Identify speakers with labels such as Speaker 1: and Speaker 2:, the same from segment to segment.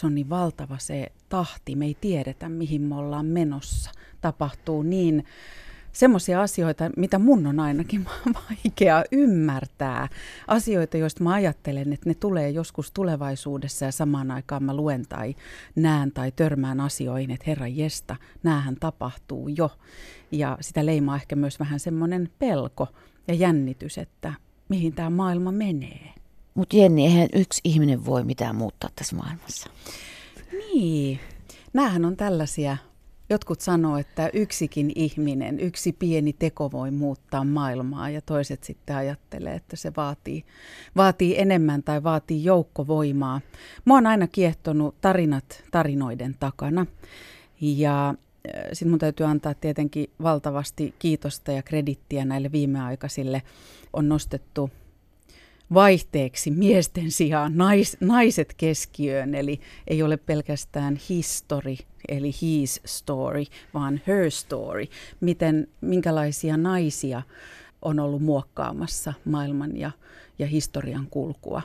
Speaker 1: se on niin valtava se tahti, me ei tiedetä mihin me ollaan menossa. Tapahtuu niin semmoisia asioita, mitä mun on ainakin vaikea ymmärtää. Asioita, joista mä ajattelen, että ne tulee joskus tulevaisuudessa ja samaan aikaan mä luen tai näen tai törmään asioihin, että herra jesta, näähän tapahtuu jo. Ja sitä leimaa ehkä myös vähän semmoinen pelko ja jännitys, että mihin tämä maailma menee.
Speaker 2: Mutta Jenni, eihän yksi ihminen voi mitään muuttaa tässä maailmassa.
Speaker 1: Niin. Nämähän on tällaisia Jotkut sanoo, että yksikin ihminen, yksi pieni teko voi muuttaa maailmaa ja toiset sitten ajattelee, että se vaatii, vaatii enemmän tai vaatii joukkovoimaa. Mua on aina kiehtonut tarinat tarinoiden takana ja äh, sitten mun täytyy antaa tietenkin valtavasti kiitosta ja kredittiä näille viimeaikaisille. On nostettu vaihteeksi miesten sijaan nais, naiset keskiöön, eli ei ole pelkästään history, eli his story, vaan her story. Miten, minkälaisia naisia on ollut muokkaamassa maailman ja, ja historian kulkua.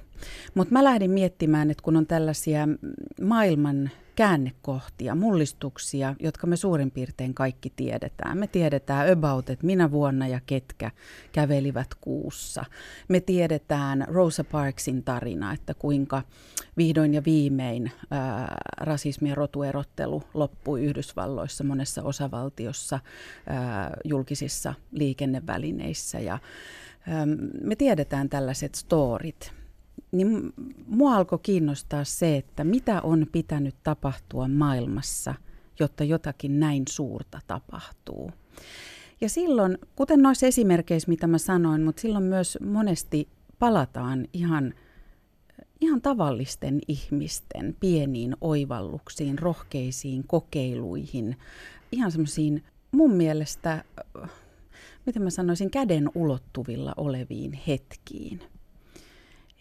Speaker 1: Mutta mä lähdin miettimään, että kun on tällaisia maailman käännekohtia, mullistuksia, jotka me suurin piirtein kaikki tiedetään. Me tiedetään about, että minä vuonna ja ketkä kävelivät kuussa. Me tiedetään Rosa Parksin tarina, että kuinka vihdoin ja viimein ää, rasismi ja rotuerottelu loppui Yhdysvalloissa monessa osavaltiossa ää, julkisissa liikennevälineissä. Ja, me tiedetään tällaiset storit niin mua alkoi kiinnostaa se, että mitä on pitänyt tapahtua maailmassa, jotta jotakin näin suurta tapahtuu. Ja silloin, kuten noissa esimerkkeissä, mitä mä sanoin, mutta silloin myös monesti palataan ihan, ihan tavallisten ihmisten pieniin oivalluksiin, rohkeisiin kokeiluihin, ihan semmoisiin mun mielestä, miten mä sanoisin, käden ulottuvilla oleviin hetkiin –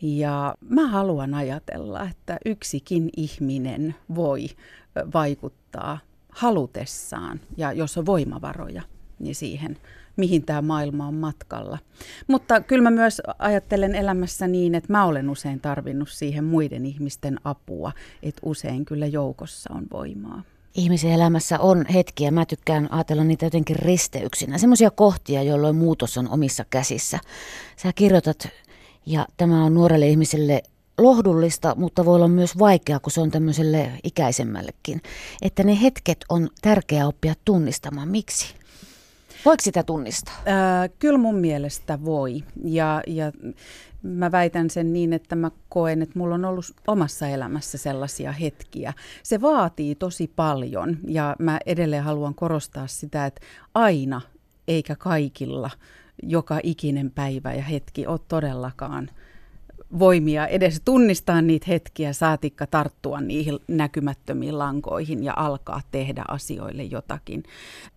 Speaker 1: ja mä haluan ajatella, että yksikin ihminen voi vaikuttaa halutessaan ja jos on voimavaroja, niin siihen, mihin tämä maailma on matkalla. Mutta kyllä mä myös ajattelen elämässä niin, että mä olen usein tarvinnut siihen muiden ihmisten apua, että usein kyllä joukossa on voimaa.
Speaker 2: Ihmisen elämässä on hetkiä, mä tykkään ajatella niitä jotenkin risteyksinä, semmoisia kohtia, jolloin muutos on omissa käsissä. Sä kirjoitat ja tämä on nuorelle ihmiselle lohdullista, mutta voi olla myös vaikeaa, kun se on tämmöiselle ikäisemmällekin. Että ne hetket on tärkeää oppia tunnistamaan. Miksi? Voiko sitä tunnistaa?
Speaker 1: Äh, kyllä mun mielestä voi. Ja, ja mä väitän sen niin, että mä koen, että mulla on ollut omassa elämässä sellaisia hetkiä. Se vaatii tosi paljon ja mä edelleen haluan korostaa sitä, että aina eikä kaikilla – joka ikinen päivä ja hetki ole todellakaan voimia edes tunnistaa niitä hetkiä, saatikka tarttua niihin näkymättömiin lankoihin ja alkaa tehdä asioille jotakin.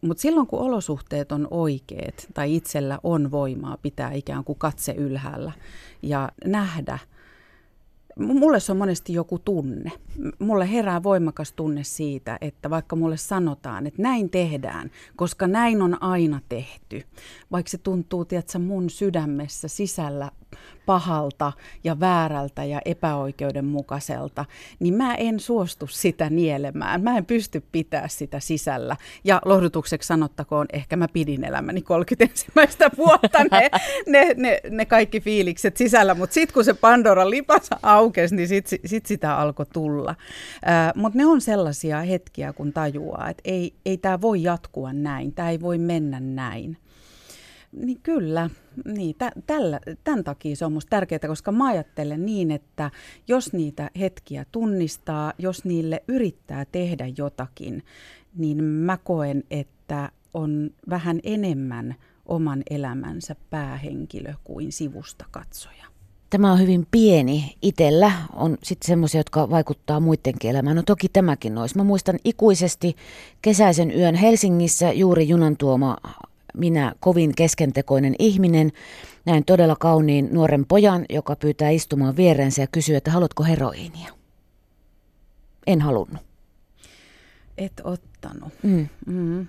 Speaker 1: Mutta silloin kun olosuhteet on oikeat tai itsellä on voimaa pitää ikään kuin katse ylhäällä ja nähdä – mulle se on monesti joku tunne. Mulle herää voimakas tunne siitä, että vaikka mulle sanotaan, että näin tehdään, koska näin on aina tehty, vaikka se tuntuu, tiedätkö, mun sydämessä sisällä pahalta ja väärältä ja epäoikeudenmukaiselta, niin mä en suostu sitä nielemään. Mä en pysty pitää sitä sisällä. Ja lohdutukseksi sanottakoon, ehkä mä pidin elämäni 30 ensimmäistä vuotta ne, ne, ne, ne kaikki fiilikset sisällä, mutta sitten kun se Pandora lipas aukesi, niin sitten sit sitä alkoi tulla. Mutta ne on sellaisia hetkiä, kun tajuaa, että ei, ei tämä voi jatkua näin, tämä ei voi mennä näin. Niin kyllä, niin, tä, tällä, tämän takia se on minusta tärkeää, koska mä ajattelen niin, että jos niitä hetkiä tunnistaa, jos niille yrittää tehdä jotakin, niin mä koen, että on vähän enemmän oman elämänsä päähenkilö kuin sivusta katsoja.
Speaker 2: Tämä on hyvin pieni. Itellä on sitten semmoisia, jotka vaikuttaa muidenkin elämään. No toki tämäkin olisi. Mä muistan ikuisesti kesäisen yön Helsingissä juuri junan tuoma minä kovin keskentekoinen ihminen näin todella kauniin nuoren pojan, joka pyytää istumaan viereensä ja kysyy, että haluatko heroiinia? En halunnut.
Speaker 1: Et ottanut.
Speaker 2: Mm. Mm.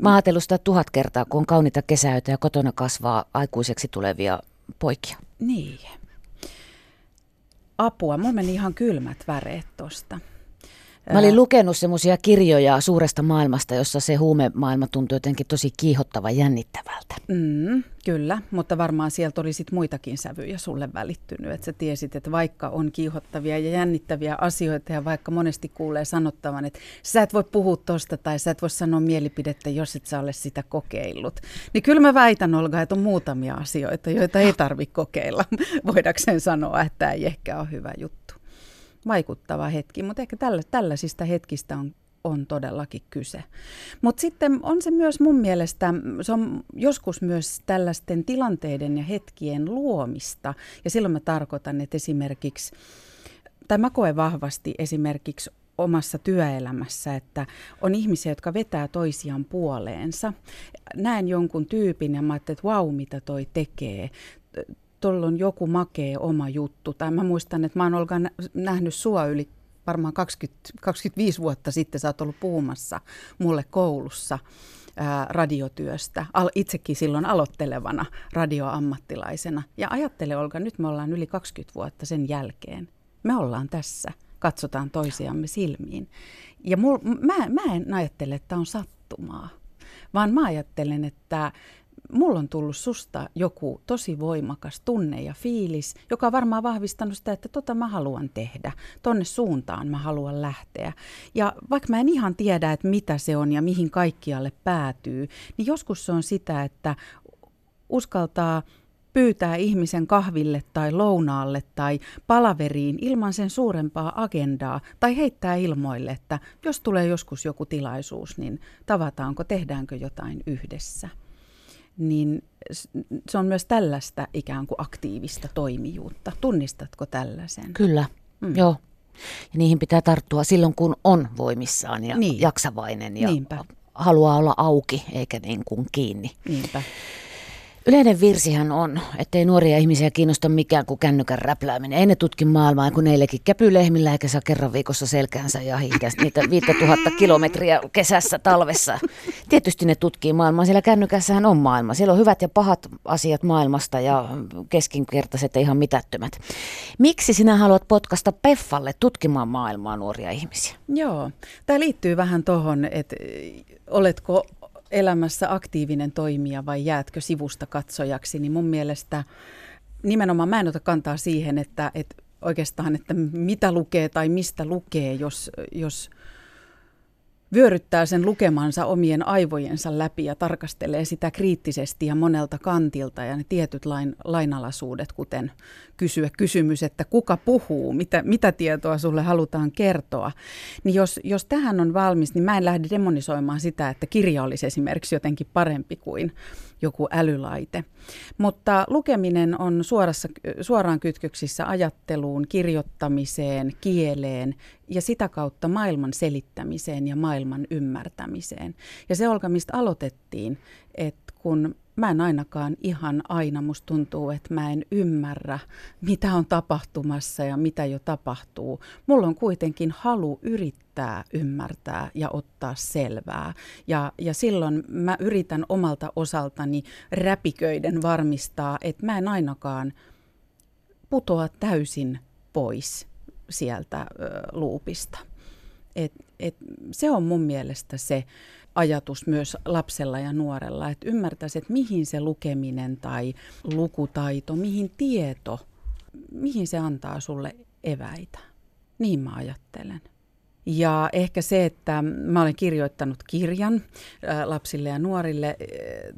Speaker 2: Mä ajatellut sitä tuhat kertaa, kun on kaunita kesäytä ja kotona kasvaa aikuiseksi tulevia poikia.
Speaker 1: Niin. Apua, mulla meni ihan kylmät väreet tosta.
Speaker 2: Mä olin lukenut semmoisia kirjoja suuresta maailmasta, jossa se huumemaailma tuntui jotenkin tosi kiihottava jännittävältä.
Speaker 1: Mm, kyllä, mutta varmaan sieltä oli sit muitakin sävyjä sulle välittynyt, että sä tiesit, että vaikka on kiihottavia ja jännittäviä asioita ja vaikka monesti kuulee sanottavan, että sä et voi puhua tosta tai sä et voi sanoa mielipidettä, jos et sä ole sitä kokeillut. Niin kyllä mä väitän Olga, että on muutamia asioita, joita ei tarvitse kokeilla, voidakseen sanoa, että tämä ei ehkä ole hyvä juttu vaikuttava hetki, mutta ehkä tällä, tällaisista hetkistä on, on todellakin kyse. Mutta sitten on se myös mun mielestä, se on joskus myös tällaisten tilanteiden ja hetkien luomista. Ja silloin mä tarkoitan, että esimerkiksi, tai mä koen vahvasti esimerkiksi omassa työelämässä, että on ihmisiä, jotka vetää toisiaan puoleensa. Näen jonkun tyypin ja mä ajattelen, että vau, mitä toi tekee tuolla on joku makee oma juttu. Tai mä muistan, että mä oon Olga nähnyt sua yli varmaan 20, 25 vuotta sitten. Sä oot ollut puhumassa mulle koulussa ää, radiotyöstä. Al, itsekin silloin aloittelevana radioammattilaisena. Ja ajattele Olga, nyt me ollaan yli 20 vuotta sen jälkeen. Me ollaan tässä. Katsotaan toisiamme silmiin. Ja mul, mä, mä en ajattele, että on sattumaa, vaan mä ajattelen, että mulla on tullut susta joku tosi voimakas tunne ja fiilis, joka on varmaan vahvistanut sitä, että tota mä haluan tehdä, tonne suuntaan mä haluan lähteä. Ja vaikka mä en ihan tiedä, että mitä se on ja mihin kaikkialle päätyy, niin joskus se on sitä, että uskaltaa pyytää ihmisen kahville tai lounaalle tai palaveriin ilman sen suurempaa agendaa tai heittää ilmoille, että jos tulee joskus joku tilaisuus, niin tavataanko, tehdäänkö jotain yhdessä niin se on myös tällaista ikään kuin aktiivista toimijuutta. Tunnistatko tällaisen?
Speaker 2: Kyllä, mm. joo. Ja niihin pitää tarttua silloin, kun on voimissaan ja niin. jaksavainen ja Niinpä. haluaa olla auki eikä niin kuin kiinni.
Speaker 1: Niinpä.
Speaker 2: Yleinen virsihän on, ettei nuoria ihmisiä kiinnosta mikään kuin kännykän räplääminen. Ei ne tutki maailmaa, kun neillekin käpy lehmillä eikä saa kerran viikossa selkäänsä ja niitä 5000 kilometriä kesässä, talvessa. Tietysti ne tutkii maailmaa, siellä kännykässähän on maailma. Siellä on hyvät ja pahat asiat maailmasta ja keskinkertaiset ja ihan mitättömät. Miksi sinä haluat potkasta Peffalle tutkimaan maailmaa nuoria ihmisiä?
Speaker 1: Joo, tämä liittyy vähän tuohon, että oletko elämässä aktiivinen toimija vai jäätkö sivusta katsojaksi, niin mun mielestä nimenomaan mä en ota kantaa siihen, että, että oikeastaan, että mitä lukee tai mistä lukee, jos, jos – vyöryttää sen lukemansa omien aivojensa läpi ja tarkastelee sitä kriittisesti ja monelta kantilta ja ne tietyt lain, lainalaisuudet, kuten kysyä kysymys, että kuka puhuu, mitä, mitä tietoa sulle halutaan kertoa. Niin jos, jos tähän on valmis, niin mä en lähde demonisoimaan sitä, että kirja olisi esimerkiksi jotenkin parempi kuin joku älylaite. Mutta lukeminen on suorassa, suoraan kytköksissä ajatteluun, kirjoittamiseen, kieleen ja sitä kautta maailman selittämiseen ja maailman ymmärtämiseen. Ja se Olka, mistä aloitettiin, että kun mä en ainakaan ihan aina, musta tuntuu, että mä en ymmärrä, mitä on tapahtumassa ja mitä jo tapahtuu. Mulla on kuitenkin halu yrittää ymmärtää ja ottaa selvää. Ja, ja silloin mä yritän omalta osaltani räpiköiden varmistaa, että mä en ainakaan putoa täysin pois sieltä ö, luupista. Et, et se on mun mielestä se ajatus myös lapsella ja nuorella, että ymmärtäisi, että mihin se lukeminen tai lukutaito, mihin tieto, mihin se antaa sulle eväitä. Niin mä ajattelen. Ja ehkä se, että mä olen kirjoittanut kirjan lapsille ja nuorille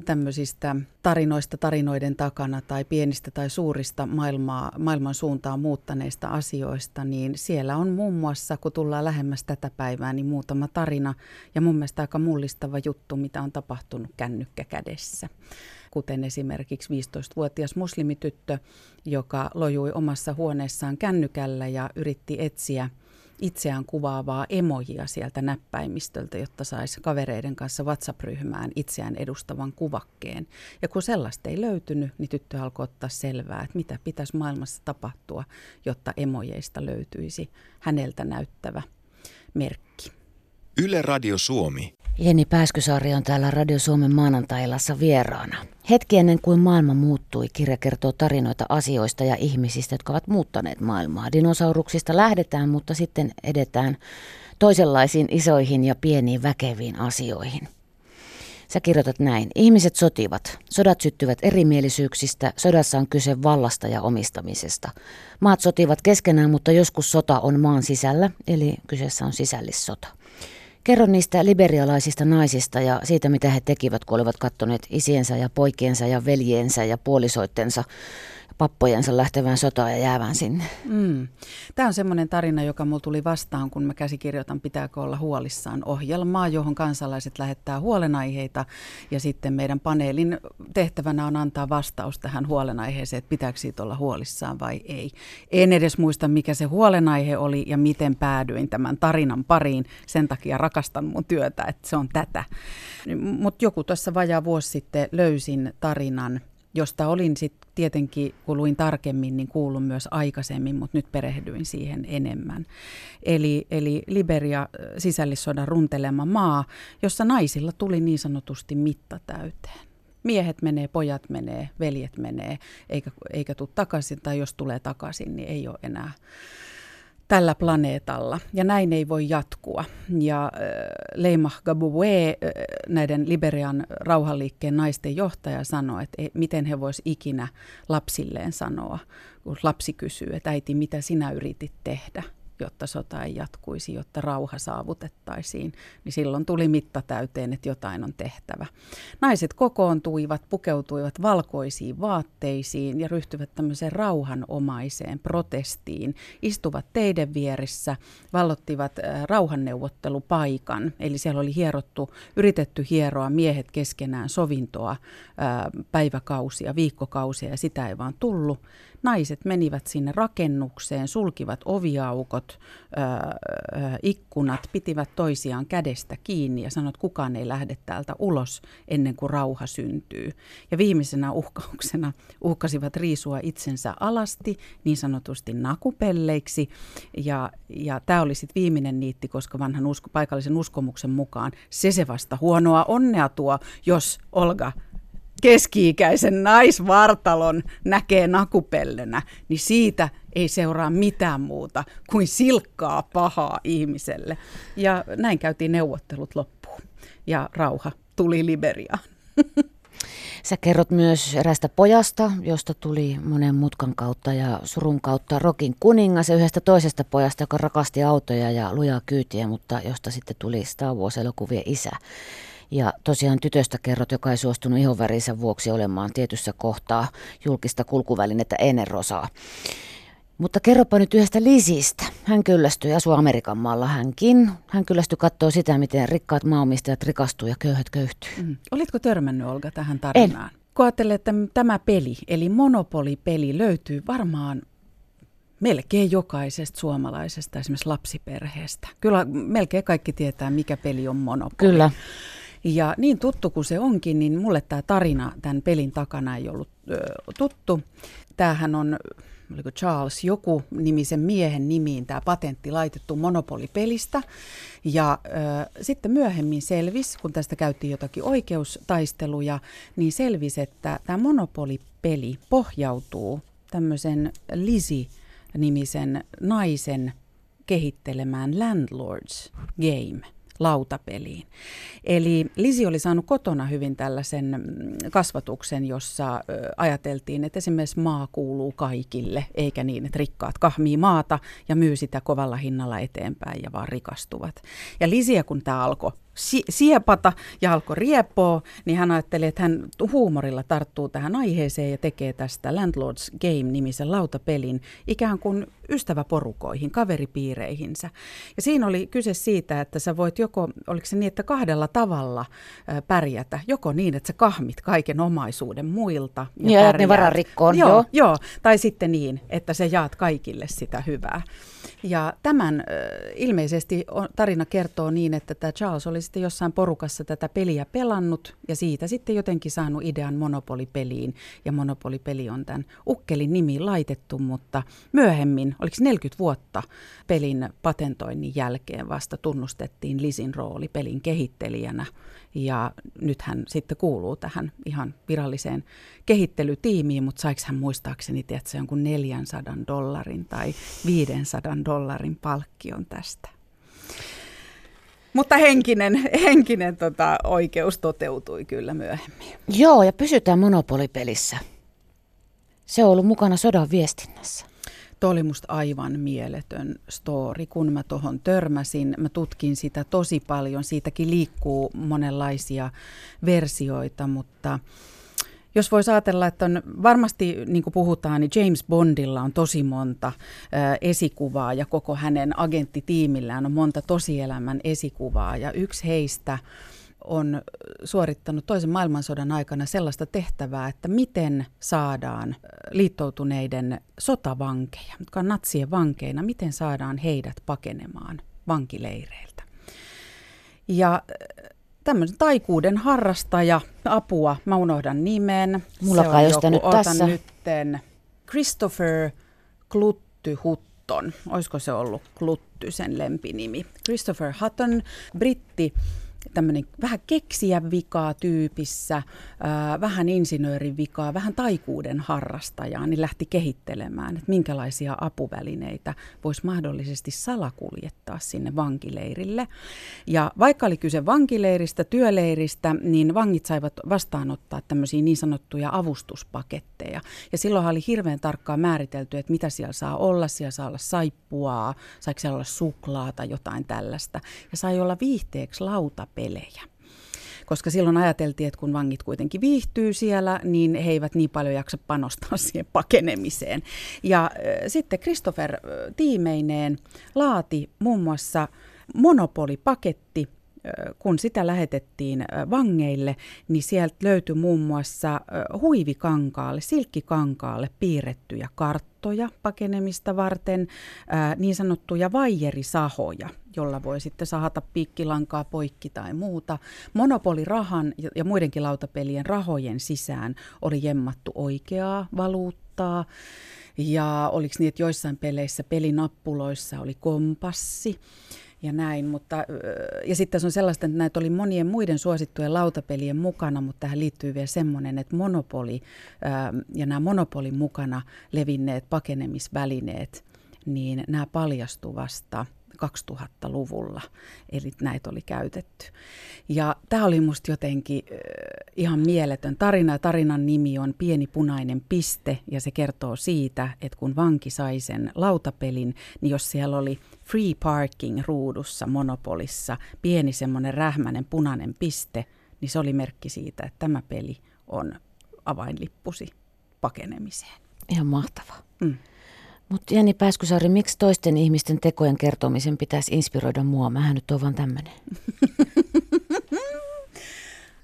Speaker 1: tämmöisistä tarinoista tarinoiden takana tai pienistä tai suurista maailmaa, maailman suuntaan muuttaneista asioista, niin siellä on muun muassa, kun tullaan lähemmäs tätä päivää, niin muutama tarina ja mun mielestä aika mullistava juttu, mitä on tapahtunut kännykkä kädessä. Kuten esimerkiksi 15-vuotias muslimityttö, joka lojui omassa huoneessaan kännykällä ja yritti etsiä – itseään kuvaavaa emojia sieltä näppäimistöltä, jotta saisi kavereiden kanssa WhatsApp-ryhmään itseään edustavan kuvakkeen. Ja kun sellaista ei löytynyt, niin tyttö alkoi ottaa selvää, että mitä pitäisi maailmassa tapahtua, jotta emojeista löytyisi häneltä näyttävä merkki.
Speaker 3: Yle Radio Suomi.
Speaker 2: Jenni Pääskysaari on täällä Radio Suomen maanantailassa vieraana. Hetki ennen kuin maailma muuttui, kirja kertoo tarinoita asioista ja ihmisistä, jotka ovat muuttaneet maailmaa. Dinosauruksista lähdetään, mutta sitten edetään toisenlaisiin isoihin ja pieniin väkeviin asioihin. Sä kirjoitat näin. Ihmiset sotivat. Sodat syttyvät erimielisyyksistä. Sodassa on kyse vallasta ja omistamisesta. Maat sotivat keskenään, mutta joskus sota on maan sisällä, eli kyseessä on sisällissota. Kerro niistä liberialaisista naisista ja siitä, mitä he tekivät, kun olivat kattoneet isiensä ja poikiensa ja veljeensä ja puolisoittensa pappojensa lähtevään sotaan ja jäävän sinne. Mm.
Speaker 1: Tämä on semmoinen tarina, joka mulla tuli vastaan, kun mä käsikirjoitan Pitääkö olla huolissaan ohjelmaa, johon kansalaiset lähettää huolenaiheita. Ja sitten meidän paneelin tehtävänä on antaa vastaus tähän huolenaiheeseen, että pitääkö siitä olla huolissaan vai ei. En edes muista, mikä se huolenaihe oli ja miten päädyin tämän tarinan pariin. Sen takia rakastan mun työtä, että se on tätä. Mutta joku tuossa vajaa vuosi sitten löysin tarinan – josta olin sitten tietenkin, kun luin tarkemmin, niin kuullut myös aikaisemmin, mutta nyt perehdyin siihen enemmän. Eli, eli Liberia sisällissodan runtelema maa, jossa naisilla tuli niin sanotusti mitta täyteen. Miehet menee, pojat menee, veljet menee, eikä, eikä tule takaisin, tai jos tulee takaisin, niin ei ole enää tällä planeetalla. Ja näin ei voi jatkua. Ja äh, Leimah Gaboué, äh, näiden Liberian rauhanliikkeen naisten johtaja, sanoi, että ei, miten he vois ikinä lapsilleen sanoa, kun lapsi kysyy, että äiti, mitä sinä yritit tehdä? Jotta sota ei jatkuisi, jotta rauha saavutettaisiin, niin silloin tuli mitta täyteen, että jotain on tehtävä. Naiset kokoontuivat, pukeutuivat valkoisiin vaatteisiin ja ryhtyivät tämmöiseen rauhanomaiseen protestiin. Istuvat teiden vieressä, vallottivat äh, rauhanneuvottelupaikan, eli siellä oli hierottu, yritetty hieroa miehet keskenään sovintoa äh, päiväkausia, viikkokausia ja sitä ei vaan tullut naiset menivät sinne rakennukseen, sulkivat oviaukot, äh, ikkunat, pitivät toisiaan kädestä kiinni ja sanoivat, että kukaan ei lähde täältä ulos ennen kuin rauha syntyy. Ja viimeisenä uhkauksena uhkasivat riisua itsensä alasti, niin sanotusti nakupelleiksi. Ja, ja tämä oli sitten viimeinen niitti, koska vanhan usko, paikallisen uskomuksen mukaan se se vasta huonoa onnea tuo, jos Olga keski-ikäisen naisvartalon näkee nakupellenä, niin siitä ei seuraa mitään muuta kuin silkkaa pahaa ihmiselle. Ja näin käytiin neuvottelut loppuun ja rauha tuli Liberiaan.
Speaker 2: Sä kerrot myös erästä pojasta, josta tuli monen mutkan kautta ja surun kautta rokin kuningas ja yhdestä toisesta pojasta, joka rakasti autoja ja lujaa kyytiä, mutta josta sitten tuli Star Wars-elokuvien isä. Ja tosiaan tytöstä kerrot, joka ei suostunut ihonvärinsä vuoksi olemaan tietyssä kohtaa julkista kulkuvälinettä ennen rosaa. Mutta kerropa nyt yhdestä Lisistä. Hän kyllästyi, asuu Amerikan maalla hänkin. Hän kyllästyi katsoa sitä, miten rikkaat maanomistajat rikastuu ja köyhät köyhtyy. Mm.
Speaker 1: Olitko törmännyt Olga tähän tarinaan? En. Kun ajattelee, että tämä peli, eli monopolipeli, löytyy varmaan melkein jokaisesta suomalaisesta esimerkiksi lapsiperheestä. Kyllä melkein kaikki tietää, mikä peli on monopoli.
Speaker 2: Kyllä.
Speaker 1: Ja niin tuttu kuin se onkin, niin mulle tämä tarina tämän pelin takana ei ollut ö, tuttu. Tämähän on oliko Charles joku nimisen miehen nimiin tämä patentti laitettu monopolipelistä. Ja ö, sitten myöhemmin selvisi, kun tästä käytiin jotakin oikeustaisteluja, niin selvisi, että tämä monopolipeli pohjautuu tämmöisen Lisi-nimisen naisen kehittelemään Landlords Game – lautapeliin. Eli Lisi oli saanut kotona hyvin tällaisen mm, kasvatuksen, jossa ajateltiin, että esimerkiksi maa kuuluu kaikille, eikä niin, että rikkaat kahmii maata ja myy sitä kovalla hinnalla eteenpäin ja vaan rikastuvat. Ja Lisiä kun tämä alkoi siepata ja alkoi riepoa, niin hän ajatteli, että hän huumorilla tarttuu tähän aiheeseen ja tekee tästä Landlords Game-nimisen lautapelin ikään kuin ystäväporukoihin, kaveripiireihinsä. Ja siinä oli kyse siitä, että sä voit joko, oliko se niin, että kahdella tavalla pärjätä, joko niin, että sä kahmit kaiken omaisuuden muilta.
Speaker 2: Ja, ja ne vararikkoon,
Speaker 1: joo, joo. joo. Tai sitten niin, että sä jaat kaikille sitä hyvää. Ja tämän ilmeisesti tarina kertoo niin, että tämä Charles oli sitten jossain porukassa tätä peliä pelannut ja siitä sitten jotenkin saanut idean monopolipeliin. Ja monopolipeli on tämän ukkelin nimi laitettu, mutta myöhemmin, oliko 40 vuotta pelin patentoinnin jälkeen vasta tunnustettiin Lisin rooli pelin kehittelijänä. Ja nyt hän sitten kuuluu tähän ihan viralliseen kehittelytiimiin, mutta saiko hän muistaakseni, tiedätkö, jonkun 400 dollarin tai 500 dollarin palkkion tästä. Mutta henkinen, henkinen tota, oikeus toteutui kyllä myöhemmin.
Speaker 2: Joo, ja pysytään monopolipelissä. Se on ollut mukana sodan viestinnässä.
Speaker 1: Tuo oli musta aivan mieletön story. Kun mä tuohon törmäsin, mä tutkin sitä tosi paljon. Siitäkin liikkuu monenlaisia versioita, mutta jos voisi ajatella, että on varmasti, niin kuin puhutaan, niin James Bondilla on tosi monta ää, esikuvaa ja koko hänen agenttitiimillään on monta tosielämän esikuvaa. Ja yksi heistä on suorittanut toisen maailmansodan aikana sellaista tehtävää, että miten saadaan liittoutuneiden sotavankeja, jotka on natsien vankeina, miten saadaan heidät pakenemaan vankileireiltä. Ja tämmöisen taikuuden harrastaja, apua, mä unohdan nimen.
Speaker 2: Mulla kai joku, nyt tässä.
Speaker 1: nytten Christopher Klutty Hutton. Olisiko se ollut Klutty sen lempinimi? Christopher Hutton, britti tämmöinen vähän keksiä vikaa tyypissä, vähän insinöörin vikaa, vähän taikuuden harrastajaa, niin lähti kehittelemään, että minkälaisia apuvälineitä voisi mahdollisesti salakuljettaa sinne vankileirille. Ja vaikka oli kyse vankileiristä, työleiristä, niin vangit saivat vastaanottaa tämmöisiä niin sanottuja avustuspaketteja. Ja silloin oli hirveän tarkkaan määritelty, että mitä siellä saa olla. Siellä saa olla saippuaa, saiko siellä olla suklaata, jotain tällaista. Ja sai olla viihteeksi lauta pelejä. Koska silloin ajateltiin, että kun vangit kuitenkin viihtyy siellä, niin he eivät niin paljon jaksa panostaa siihen pakenemiseen. Ja äh, sitten Christopher äh, tiimeineen laati muun muassa monopolipaketti, kun sitä lähetettiin vangeille, niin sieltä löytyi muun muassa huivikankaalle, silkkikankaalle piirrettyjä karttoja pakenemista varten, niin sanottuja vaijerisahoja, jolla voi sitten sahata piikkilankaa poikki tai muuta. Monopolirahan ja muidenkin lautapelien rahojen sisään oli jemmattu oikeaa valuuttaa. Ja oliko niin, että joissain peleissä pelinappuloissa oli kompassi ja näin. Mutta, ja sitten se on sellaista, että näitä oli monien muiden suosittujen lautapelien mukana, mutta tähän liittyy vielä semmoinen, että monopoli ja nämä monopolin mukana levinneet pakenemisvälineet, niin nämä paljastu vasta 2000-luvulla, eli näitä oli käytetty. Ja tämä oli musta jotenkin äh, ihan mieletön tarina. Ja tarinan nimi on Pieni punainen piste, ja se kertoo siitä, että kun vanki sai sen lautapelin, niin jos siellä oli free parking ruudussa Monopolissa, pieni semmoinen rähmäinen punainen piste, niin se oli merkki siitä, että tämä peli on avainlippusi pakenemiseen.
Speaker 2: Ihan mahtavaa. Mm. Mutta Jenni Pääskysaari, miksi toisten ihmisten tekojen kertomisen pitäisi inspiroida mua? Mähän nyt on vaan tämmöinen.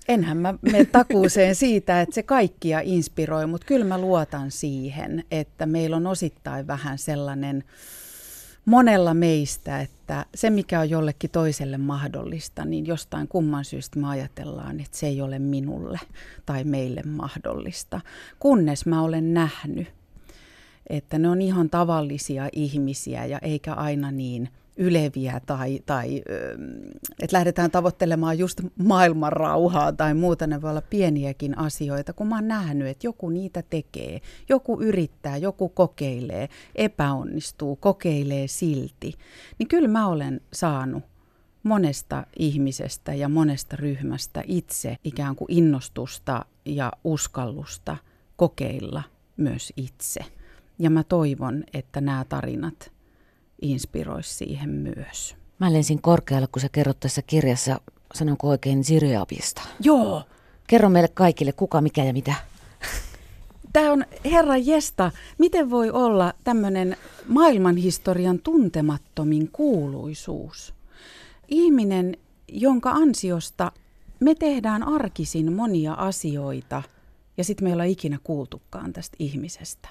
Speaker 1: Enhän mä me takuuseen siitä, että se kaikkia inspiroi, mutta kyllä mä luotan siihen, että meillä on osittain vähän sellainen monella meistä, että se mikä on jollekin toiselle mahdollista, niin jostain kumman syystä me ajatellaan, että se ei ole minulle tai meille mahdollista, kunnes mä olen nähnyt että ne on ihan tavallisia ihmisiä ja eikä aina niin yleviä tai, tai että lähdetään tavoittelemaan just maailman rauhaa tai muuta. Ne voi olla pieniäkin asioita, kun mä oon nähnyt, että joku niitä tekee, joku yrittää, joku kokeilee, epäonnistuu, kokeilee silti. Niin kyllä mä olen saanut monesta ihmisestä ja monesta ryhmästä itse ikään kuin innostusta ja uskallusta kokeilla myös itse. Ja mä toivon, että nämä tarinat inspiroisi siihen myös.
Speaker 2: Mä lensin korkealle, kun sä kerrot tässä kirjassa, sanonko oikein Ziriabista?
Speaker 1: Joo.
Speaker 2: Kerro meille kaikille, kuka, mikä ja mitä.
Speaker 1: Tämä on, herra Jesta, miten voi olla tämmöinen maailmanhistorian tuntemattomin kuuluisuus? Ihminen, jonka ansiosta me tehdään arkisin monia asioita ja sitten me ei olla ikinä kuultukaan tästä ihmisestä.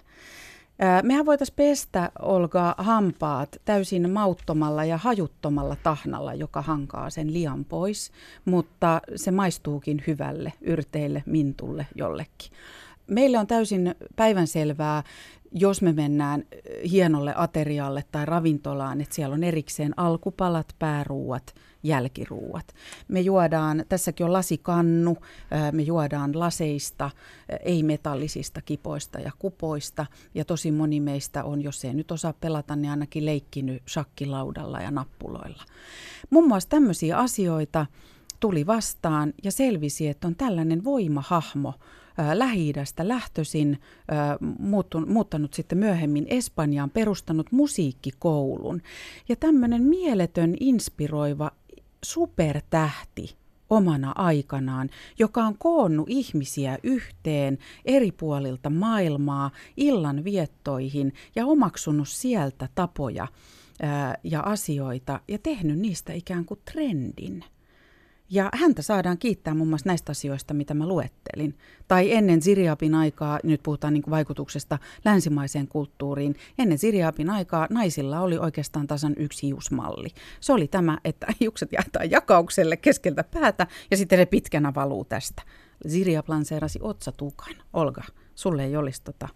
Speaker 1: Mehän voitaisiin pestä, Olga, hampaat täysin mauttomalla ja hajuttomalla tahnalla, joka hankaa sen lian pois, mutta se maistuukin hyvälle, yrteille, mintulle, jollekin. Meille on täysin päivänselvää, jos me mennään hienolle aterialle tai ravintolaan, että siellä on erikseen alkupalat, pääruuat, jälkiruuat. Me juodaan, tässäkin on lasikannu, me juodaan laseista, ei-metallisista kipoista ja kupoista. Ja tosi moni meistä on, jos ei nyt osaa pelata, niin ainakin leikkinyt shakkilaudalla ja nappuloilla. Muun muassa tämmöisiä asioita tuli vastaan ja selvisi, että on tällainen voimahahmo, Lähi-idästä lähtöisin, muuttanut sitten myöhemmin Espanjaan, perustanut musiikkikoulun. Ja tämmöinen mieletön, inspiroiva supertähti omana aikanaan, joka on koonnut ihmisiä yhteen eri puolilta maailmaa illan viettoihin ja omaksunut sieltä tapoja ja asioita ja tehnyt niistä ikään kuin trendin. Ja häntä saadaan kiittää muun muassa näistä asioista, mitä mä luettelin. Tai ennen Ziriapin aikaa, nyt puhutaan niin vaikutuksesta länsimaiseen kulttuuriin, ennen Ziriapin aikaa naisilla oli oikeastaan tasan yksi hiusmalli. Se oli tämä, että hiukset jaetaan jakaukselle keskeltä päätä ja sitten ne pitkänä valuu tästä. Ziriap lanseerasi otsatukan. Olga, sulle ei olisi tota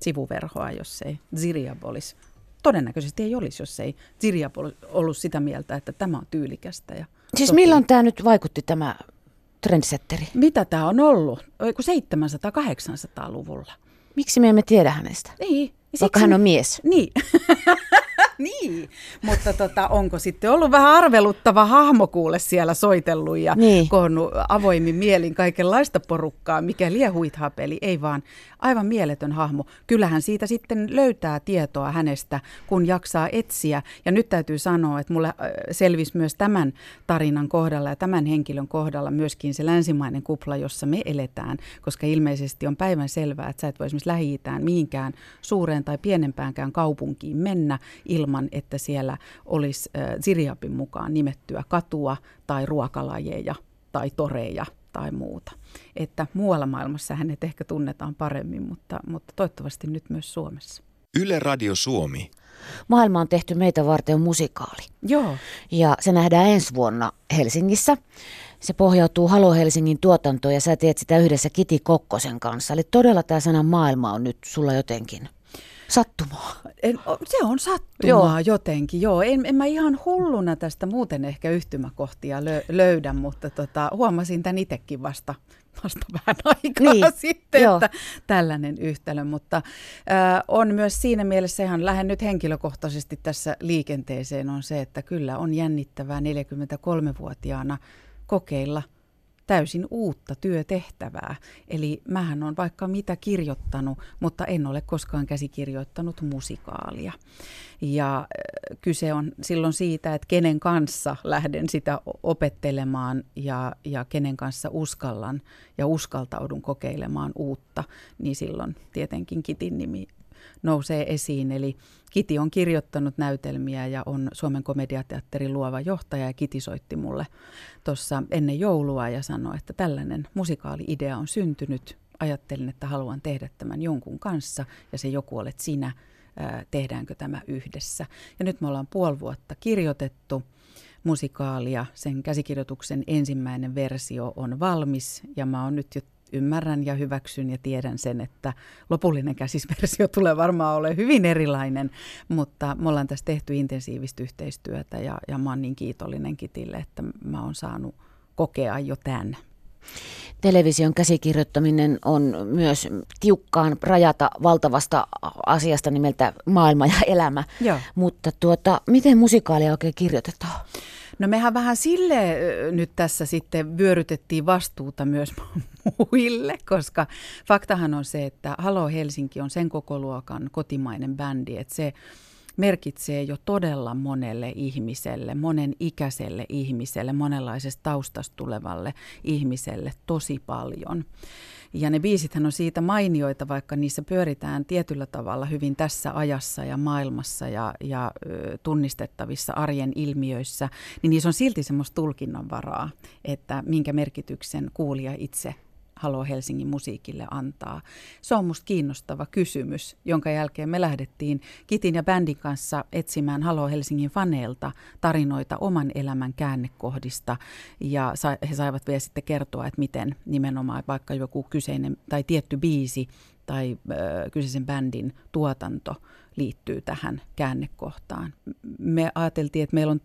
Speaker 1: sivuverhoa, jos ei Ziriap olisi. Todennäköisesti ei olisi, jos ei Ziriap ollut sitä mieltä, että tämä on tyylikästä ja
Speaker 2: Siis Toki. milloin tämä nyt vaikutti tämä trendsetteri?
Speaker 1: Mitä tämä on ollut? Oiko 700-800-luvulla?
Speaker 2: Miksi me emme tiedä hänestä?
Speaker 1: Niin.
Speaker 2: Vaikka hän on mies.
Speaker 1: Niin. niin, mutta tota, onko sitten ollut vähän arveluttava hahmo kuule siellä soitellut ja niin. koonnut avoimin mielin kaikenlaista porukkaa, mikä liehuithaa peli, ei vaan aivan mieletön hahmo. Kyllähän siitä sitten löytää tietoa hänestä, kun jaksaa etsiä. Ja nyt täytyy sanoa, että mulle selvisi myös tämän tarinan kohdalla ja tämän henkilön kohdalla myöskin se länsimainen kupla, jossa me eletään, koska ilmeisesti on päivän selvää, että sä et voi esimerkiksi lähi mihinkään suureen tai pienempäänkään kaupunkiin mennä ilman, että siellä olisi Ziriapin mukaan nimettyä katua tai ruokalajeja tai toreja tai muuta. Että muualla maailmassa hänet ehkä tunnetaan paremmin, mutta, mutta toivottavasti nyt myös Suomessa.
Speaker 3: Yle Radio Suomi.
Speaker 2: Maailma on tehty meitä varten musikaali.
Speaker 1: Joo.
Speaker 2: Ja se nähdään ensi vuonna Helsingissä. Se pohjautuu Halo Helsingin tuotantoon ja sä teet sitä yhdessä Kiti Kokkosen kanssa. Eli todella tämä sana maailma on nyt sulla jotenkin Sattumaa.
Speaker 1: En, se on sattumaa joo. jotenkin, joo. En, en mä ihan hulluna tästä muuten ehkä yhtymäkohtia lö, löydä, mutta tota, huomasin tämän itsekin vasta, vasta vähän aikaa niin. sitten, joo. että tällainen yhtälö. Mutta äh, on myös siinä mielessä ihan lähden nyt henkilökohtaisesti tässä liikenteeseen on se, että kyllä on jännittävää 43-vuotiaana kokeilla – täysin uutta työtehtävää. Eli mähän on vaikka mitä kirjoittanut, mutta en ole koskaan käsikirjoittanut musikaalia. Ja kyse on silloin siitä, että kenen kanssa lähden sitä opettelemaan ja, ja kenen kanssa uskallan ja uskaltaudun kokeilemaan uutta, niin silloin tietenkin Kitin nimi nousee esiin. Eli Kiti on kirjoittanut näytelmiä ja on Suomen komediateatterin luova johtaja ja Kiti soitti mulle tuossa ennen joulua ja sanoi, että tällainen musikaali-idea on syntynyt. Ajattelin, että haluan tehdä tämän jonkun kanssa ja se joku olet sinä. tehdäänkö tämä yhdessä. Ja nyt me ollaan puoli vuotta kirjoitettu musikaalia. Sen käsikirjoituksen ensimmäinen versio on valmis ja mä oon nyt jo ymmärrän ja hyväksyn ja tiedän sen, että lopullinen käsisversio tulee varmaan olemaan hyvin erilainen, mutta me ollaan tässä tehty intensiivistä yhteistyötä ja, ja mä oon niin kiitollinen Kitille, että mä oon saanut kokea jo tämän.
Speaker 2: Television käsikirjoittaminen on myös tiukkaan rajata valtavasta asiasta nimeltä maailma ja elämä.
Speaker 1: Joo.
Speaker 2: Mutta tuota, miten musikaalia oikein kirjoitetaan?
Speaker 1: No mehän vähän sille nyt tässä sitten vyörytettiin vastuuta myös muille, koska faktahan on se, että Halo Helsinki on sen koko luokan kotimainen bändi, että se merkitsee jo todella monelle ihmiselle, monen ikäiselle ihmiselle, monenlaisesta taustasta tulevalle ihmiselle tosi paljon. Ja ne biisithän on siitä mainioita, vaikka niissä pyöritään tietyllä tavalla hyvin tässä ajassa ja maailmassa ja, ja tunnistettavissa arjen ilmiöissä, niin niissä on silti semmoista tulkinnanvaraa, että minkä merkityksen kuulija itse Halo Helsingin musiikille antaa? Se on musta kiinnostava kysymys, jonka jälkeen me lähdettiin Kitin ja bändin kanssa etsimään Halo Helsingin faneilta tarinoita oman elämän käännekohdista. Ja he saivat vielä sitten kertoa, että miten nimenomaan vaikka joku kyseinen tai tietty biisi tai ö, kyseisen bändin tuotanto liittyy tähän käännekohtaan. Me ajateltiin, että meillä on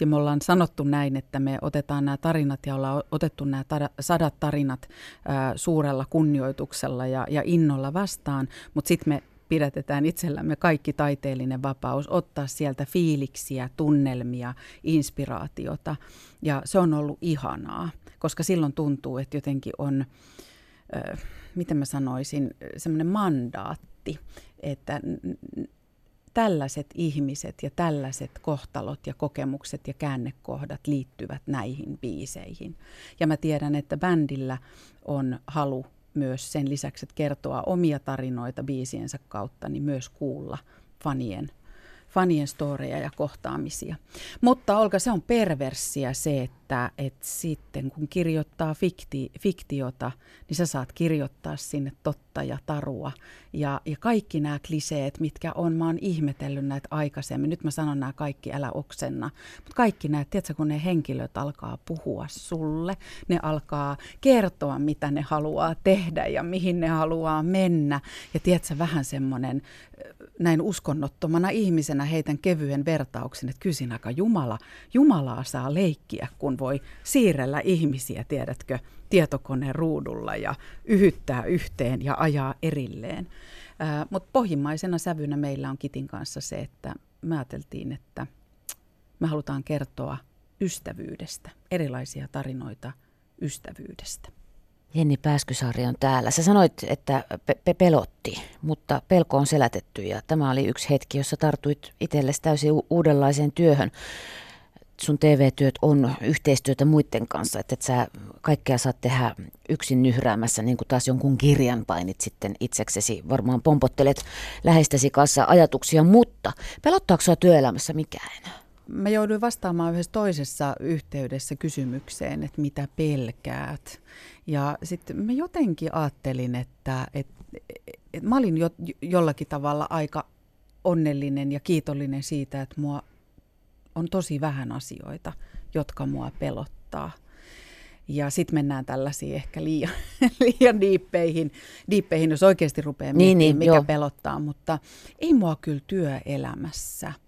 Speaker 1: ja me ollaan sanottu näin, että me otetaan nämä tarinat ja ollaan otettu nämä tar- sadat tarinat ää, suurella kunnioituksella ja, ja innolla vastaan, mutta sitten me pidätetään itsellämme kaikki taiteellinen vapaus, ottaa sieltä fiiliksiä, tunnelmia, inspiraatiota. Ja se on ollut ihanaa, koska silloin tuntuu, että jotenkin on, äh, miten mä sanoisin, semmoinen mandaatti, että tällaiset ihmiset ja tällaiset kohtalot ja kokemukset ja käännekohdat liittyvät näihin biiseihin. Ja mä tiedän, että bändillä on halu myös sen lisäksi, että kertoa omia tarinoita biisiensä kautta, niin myös kuulla fanien fanien storeja ja kohtaamisia. Mutta Olga, se on perverssiä se, että, että sitten kun kirjoittaa fikti, fiktiota, niin sä saat kirjoittaa sinne totta ja tarua. Ja, ja kaikki nämä kliseet, mitkä on, mä oon ihmetellyt näitä aikaisemmin. Nyt mä sanon nämä kaikki, älä oksenna. Mutta kaikki nämä, tiedätkö, kun ne henkilöt alkaa puhua sulle, ne alkaa kertoa, mitä ne haluaa tehdä ja mihin ne haluaa mennä. Ja tiedätkö, vähän semmoinen näin uskonnottomana ihmisenä heitän kevyen vertauksen, että kysin aika Jumala, Jumalaa saa leikkiä, kun voi siirrellä ihmisiä, tiedätkö, tietokoneen ruudulla ja yhyttää yhteen ja ajaa erilleen. Mutta pohjimmaisena sävynä meillä on Kitin kanssa se, että me ajateltiin, että me halutaan kertoa ystävyydestä, erilaisia tarinoita ystävyydestä.
Speaker 2: Jenni Pääskysaari on täällä. Sä sanoit, että pe- pelotti, mutta pelko on selätetty ja tämä oli yksi hetki, jossa tartuit itsellesi täysin u- uudenlaiseen työhön. Sun TV-työt on yhteistyötä muiden kanssa, että et sä kaikkea saat tehdä yksin nyhräämässä, niin kuin taas jonkun kirjan painit sitten itseksesi. Varmaan pompottelet läheistäsi kanssa ajatuksia, mutta pelottaako sua työelämässä mikään?
Speaker 1: Mä jouduin vastaamaan yhdessä toisessa yhteydessä kysymykseen, että mitä pelkäät. Ja sitten mä jotenkin ajattelin, että, että, että mä olin jo, jollakin tavalla aika onnellinen ja kiitollinen siitä, että mua on tosi vähän asioita, jotka mua pelottaa. Ja sitten mennään tällaisiin ehkä liian, liian diippeihin, diippeihin, jos oikeasti rupeaa niin, miettimään, niin, mikä joo. pelottaa. Mutta ei mua kyllä työelämässä –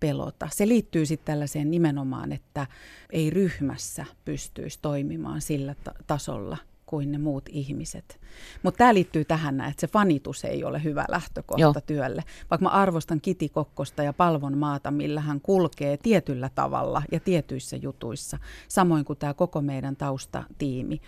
Speaker 1: pelota. Se liittyy sitten tällaiseen nimenomaan, että ei ryhmässä pystyisi toimimaan sillä ta- tasolla kuin ne muut ihmiset. Mutta tämä liittyy tähän, että se fanitus ei ole hyvä lähtökohta Joo. työlle. Vaikka mä arvostan Kiti Kokkosta ja Palvon maata, millä hän kulkee tietyllä tavalla ja tietyissä jutuissa, samoin kuin tämä koko meidän taustatiimi,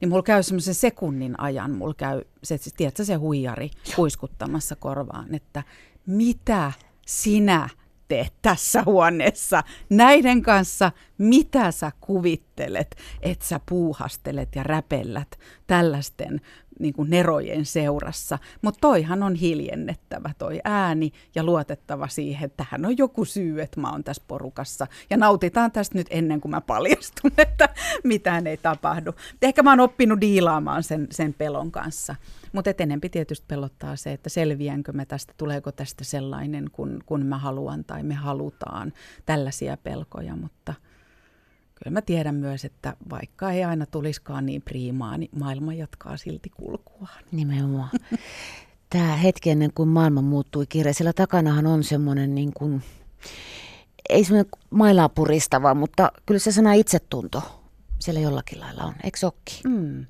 Speaker 1: niin mulla käy semmoisen sekunnin ajan, mulla käy se, tiedätkö, se huijari kuiskuttamassa korvaan, että mitä sinä tee tässä huoneessa. Näiden kanssa, mitä sä kuvittelet, että sä puuhastelet ja räpellät tällaisten niin kuin nerojen seurassa. Mutta toihan on hiljennettävä toi ääni ja luotettava siihen, että tähän on joku syy, että mä oon tässä porukassa. Ja nautitaan tästä nyt ennen kuin mä paljastun, että mitään ei tapahdu. Ehkä mä oon oppinut diilaamaan sen, sen pelon kanssa. Mutta enempi tietysti pelottaa se, että selviänkö mä tästä, tuleeko tästä sellainen, kun, kun mä haluan tai me halutaan. Tällaisia pelkoja, mutta kyllä mä tiedän myös, että vaikka ei aina tulisikaan niin priimaa, niin maailma jatkaa silti kulkuaan.
Speaker 2: Nimenomaan. Tämä hetki ennen kuin maailma muuttui kirja, sillä takanahan on semmoinen niin kuin, ei semmoinen mailaa puristava, mutta kyllä se sana itsetunto siellä jollakin lailla on, eikö Mm.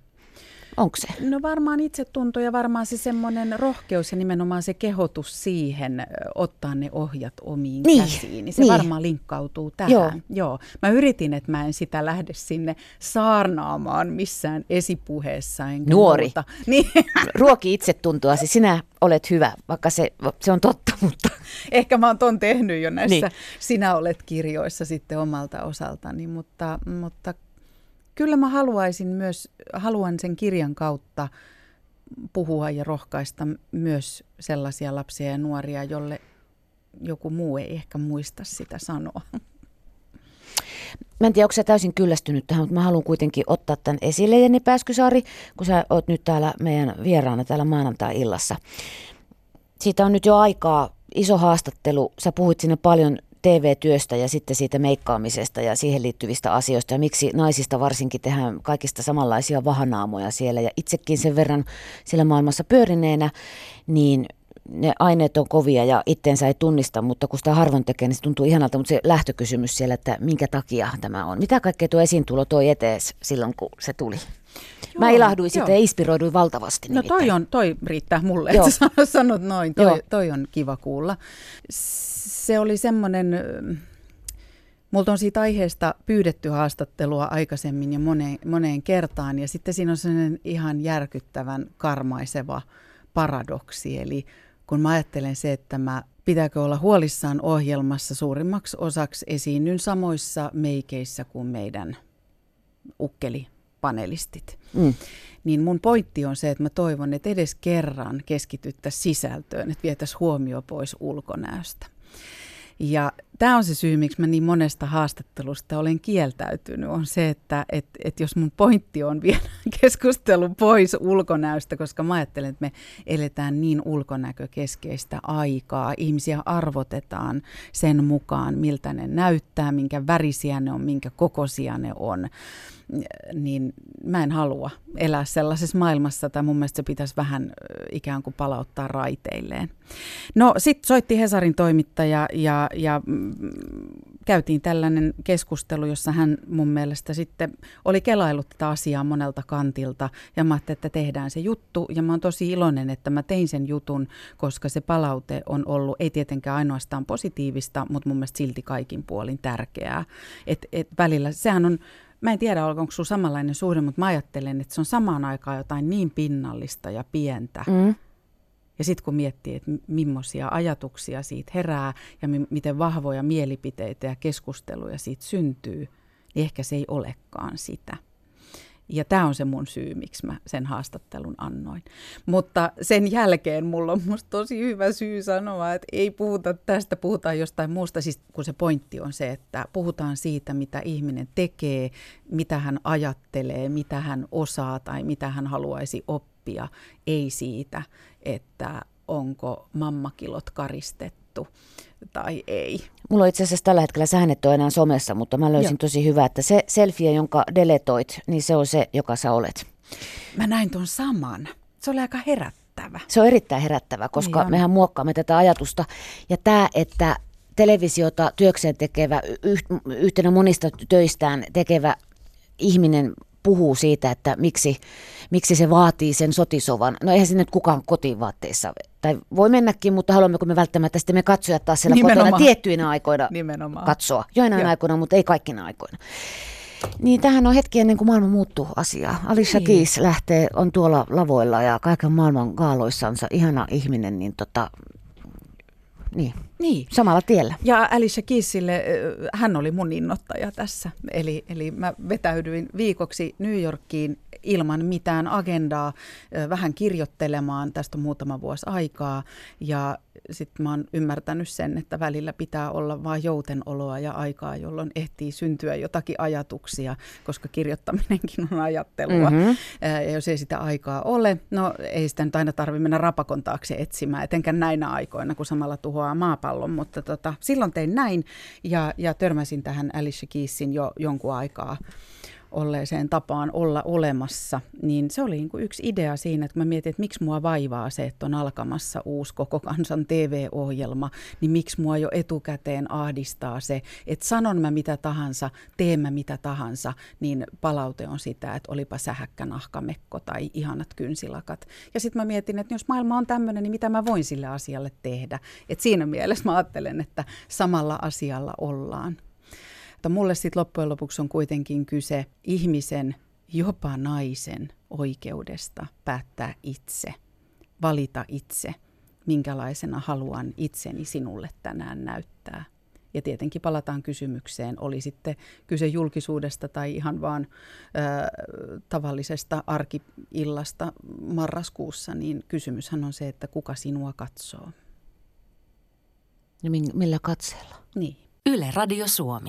Speaker 2: Onko se?
Speaker 1: No varmaan itsetunto ja varmaan se semmoinen rohkeus ja nimenomaan se kehotus siihen ottaa ne ohjat omiin niin, käsiin, niin se niin. varmaan linkkautuu tähän. Joo. Joo. Mä yritin, että mä en sitä lähde sinne saarnaamaan missään esipuheessa.
Speaker 2: Nuori. Muuta. Niin. Ruoki itsetuntoasi, sinä olet hyvä, vaikka se, se on totta, mutta...
Speaker 1: Ehkä mä oon ton tehnyt jo näissä niin. Sinä olet kirjoissa sitten omalta osaltani, mutta, mutta kyllä mä haluaisin myös, haluan sen kirjan kautta puhua ja rohkaista myös sellaisia lapsia ja nuoria, jolle joku muu ei ehkä muista sitä sanoa.
Speaker 2: Mä en tiedä, onko sä täysin kyllästynyt tähän, mutta mä haluan kuitenkin ottaa tämän esille, Jenni Pääskysaari, kun sä oot nyt täällä meidän vieraana täällä maanantai-illassa. Siitä on nyt jo aikaa iso haastattelu. Sä puhuit sinne paljon TV-työstä ja sitten siitä meikkaamisesta ja siihen liittyvistä asioista ja miksi naisista varsinkin tehdään kaikista samanlaisia vahanaamoja siellä ja itsekin sen verran siellä maailmassa pyörineenä, niin ne aineet on kovia ja itteensä ei tunnista, mutta kun sitä harvoin tekee, niin se tuntuu ihanalta, mutta se lähtökysymys siellä, että minkä takia tämä on. Mitä kaikkea tuo esiintulo toi etees silloin, kun se tuli? Joo, Mä ilahduin sitä ja inspiroiduin valtavasti.
Speaker 1: No toi, on, toi riittää mulle, Joo. että sanot noin. Toi, toi on kiva kuulla. Se oli semmoinen, multa on siitä aiheesta pyydetty haastattelua aikaisemmin ja moneen, moneen kertaan. Ja sitten siinä on sellainen ihan järkyttävän karmaiseva paradoksi. Eli kun mä ajattelen se, että mä pitääkö olla huolissaan ohjelmassa suurimmaksi osaksi esiinnyn samoissa meikeissä kuin meidän ukkelipanelistit. Mm. Niin mun pointti on se, että mä toivon, että edes kerran keskityttäisiin sisältöön, että vietäisiin huomio pois ulkonäöstä. Ja tämä on se syy, miksi mä niin monesta haastattelusta olen kieltäytynyt, on se, että et, et jos mun pointti on viedä keskustelu pois ulkonäöstä, koska mä ajattelen, että me eletään niin ulkonäkökeskeistä aikaa. Ihmisiä arvotetaan sen mukaan, miltä ne näyttää, minkä värisiä ne on, minkä kokoisia ne on niin mä en halua elää sellaisessa maailmassa, tai mun mielestä se pitäisi vähän ikään kuin palauttaa raiteilleen. No sitten soitti Hesarin toimittaja ja, ja käytiin tällainen keskustelu, jossa hän mun mielestä sitten oli kelailut tätä asiaa monelta kantilta ja mä ajattelin, että tehdään se juttu ja mä oon tosi iloinen, että mä tein sen jutun, koska se palaute on ollut ei tietenkään ainoastaan positiivista, mutta mun mielestä silti kaikin puolin tärkeää. Et, et välillä, sehän on Mä en tiedä, onko sinulla samanlainen suhde, mutta mä ajattelen, että se on samaan aikaan jotain niin pinnallista ja pientä. Mm. Ja sitten kun miettii, että millaisia ajatuksia siitä herää ja mi- miten vahvoja mielipiteitä ja keskusteluja siitä syntyy, niin ehkä se ei olekaan sitä. Ja tämä on se mun syy, miksi mä sen haastattelun annoin. Mutta sen jälkeen mulla on musta tosi hyvä syy sanoa, että ei puhuta tästä, puhutaan jostain muusta. Siis kun se pointti on se, että puhutaan siitä, mitä ihminen tekee, mitä hän ajattelee, mitä hän osaa tai mitä hän haluaisi oppia. Ei siitä, että onko mammakilot karistettu tai ei.
Speaker 2: Mulla on itse asiassa tällä hetkellä, et ole enää somessa, mutta mä löysin Joo. tosi hyvä, että se selfie, jonka deletoit, niin se on se, joka sä olet.
Speaker 1: Mä näin tuon saman. Se oli aika herättävä.
Speaker 2: Se on erittäin herättävä, koska niin mehän muokkaamme tätä ajatusta. Ja tämä, että televisiota työkseen tekevä, yhtenä monista töistään tekevä ihminen puhuu siitä, että miksi, miksi se vaatii sen sotisovan. No eihän sinne nyt kukaan kotivaatteissa, tai voi mennäkin, mutta haluammeko me välttämättä sitten me katsojat taas siellä Nimenomaan. kotona tiettyinä aikoina Nimenomaan. katsoa. Joinain Joo. aikoina, mutta ei kaikkina aikoina. Niin tähän on hetki ennen kuin maailma muuttuu asiaa. Alicia niin. Keys lähtee, on tuolla lavoilla ja kaiken maailman gaaloissansa ihana ihminen, niin tota, niin. niin. Samalla tiellä.
Speaker 1: Ja Alicia Keysille, hän oli mun innoittaja tässä. Eli, eli mä vetäydyin viikoksi New Yorkiin ilman mitään agendaa vähän kirjoittelemaan. Tästä on muutama vuosi aikaa ja sitten mä oon ymmärtänyt sen, että välillä pitää olla vain joutenoloa ja aikaa, jolloin ehtii syntyä jotakin ajatuksia, koska kirjoittaminenkin on ajattelua. Mm-hmm. Ja jos ei sitä aikaa ole, no ei sitä nyt aina tarvitse mennä rapakon taakse etsimään, etenkään näinä aikoina, kun samalla tuhoaa maapallon, mutta tota, silloin tein näin ja, ja törmäsin tähän Alicia Keysin jo jonkun aikaa olleeseen tapaan olla olemassa, niin se oli niin kuin yksi idea siinä, että mä mietin, että miksi mua vaivaa se, että on alkamassa uusi koko kansan TV-ohjelma, niin miksi mua jo etukäteen ahdistaa se, että sanon mä mitä tahansa, teen mä mitä tahansa, niin palaute on sitä, että olipa sähäkkä nahkamekko tai ihanat kynsilakat. Ja sitten mä mietin, että jos maailma on tämmöinen, niin mitä mä voin sille asialle tehdä. Et siinä mielessä mä ajattelen, että samalla asialla ollaan. Mutta mulle sitten loppujen lopuksi on kuitenkin kyse ihmisen, jopa naisen oikeudesta päättää itse, valita itse, minkälaisena haluan itseni sinulle tänään näyttää. Ja tietenkin palataan kysymykseen, oli sitten kyse julkisuudesta tai ihan vaan ö, tavallisesta arkiillasta marraskuussa, niin kysymyshän on se, että kuka sinua katsoo.
Speaker 2: Ja millä katseella?
Speaker 1: Niin.
Speaker 4: Yle Radio Suomi.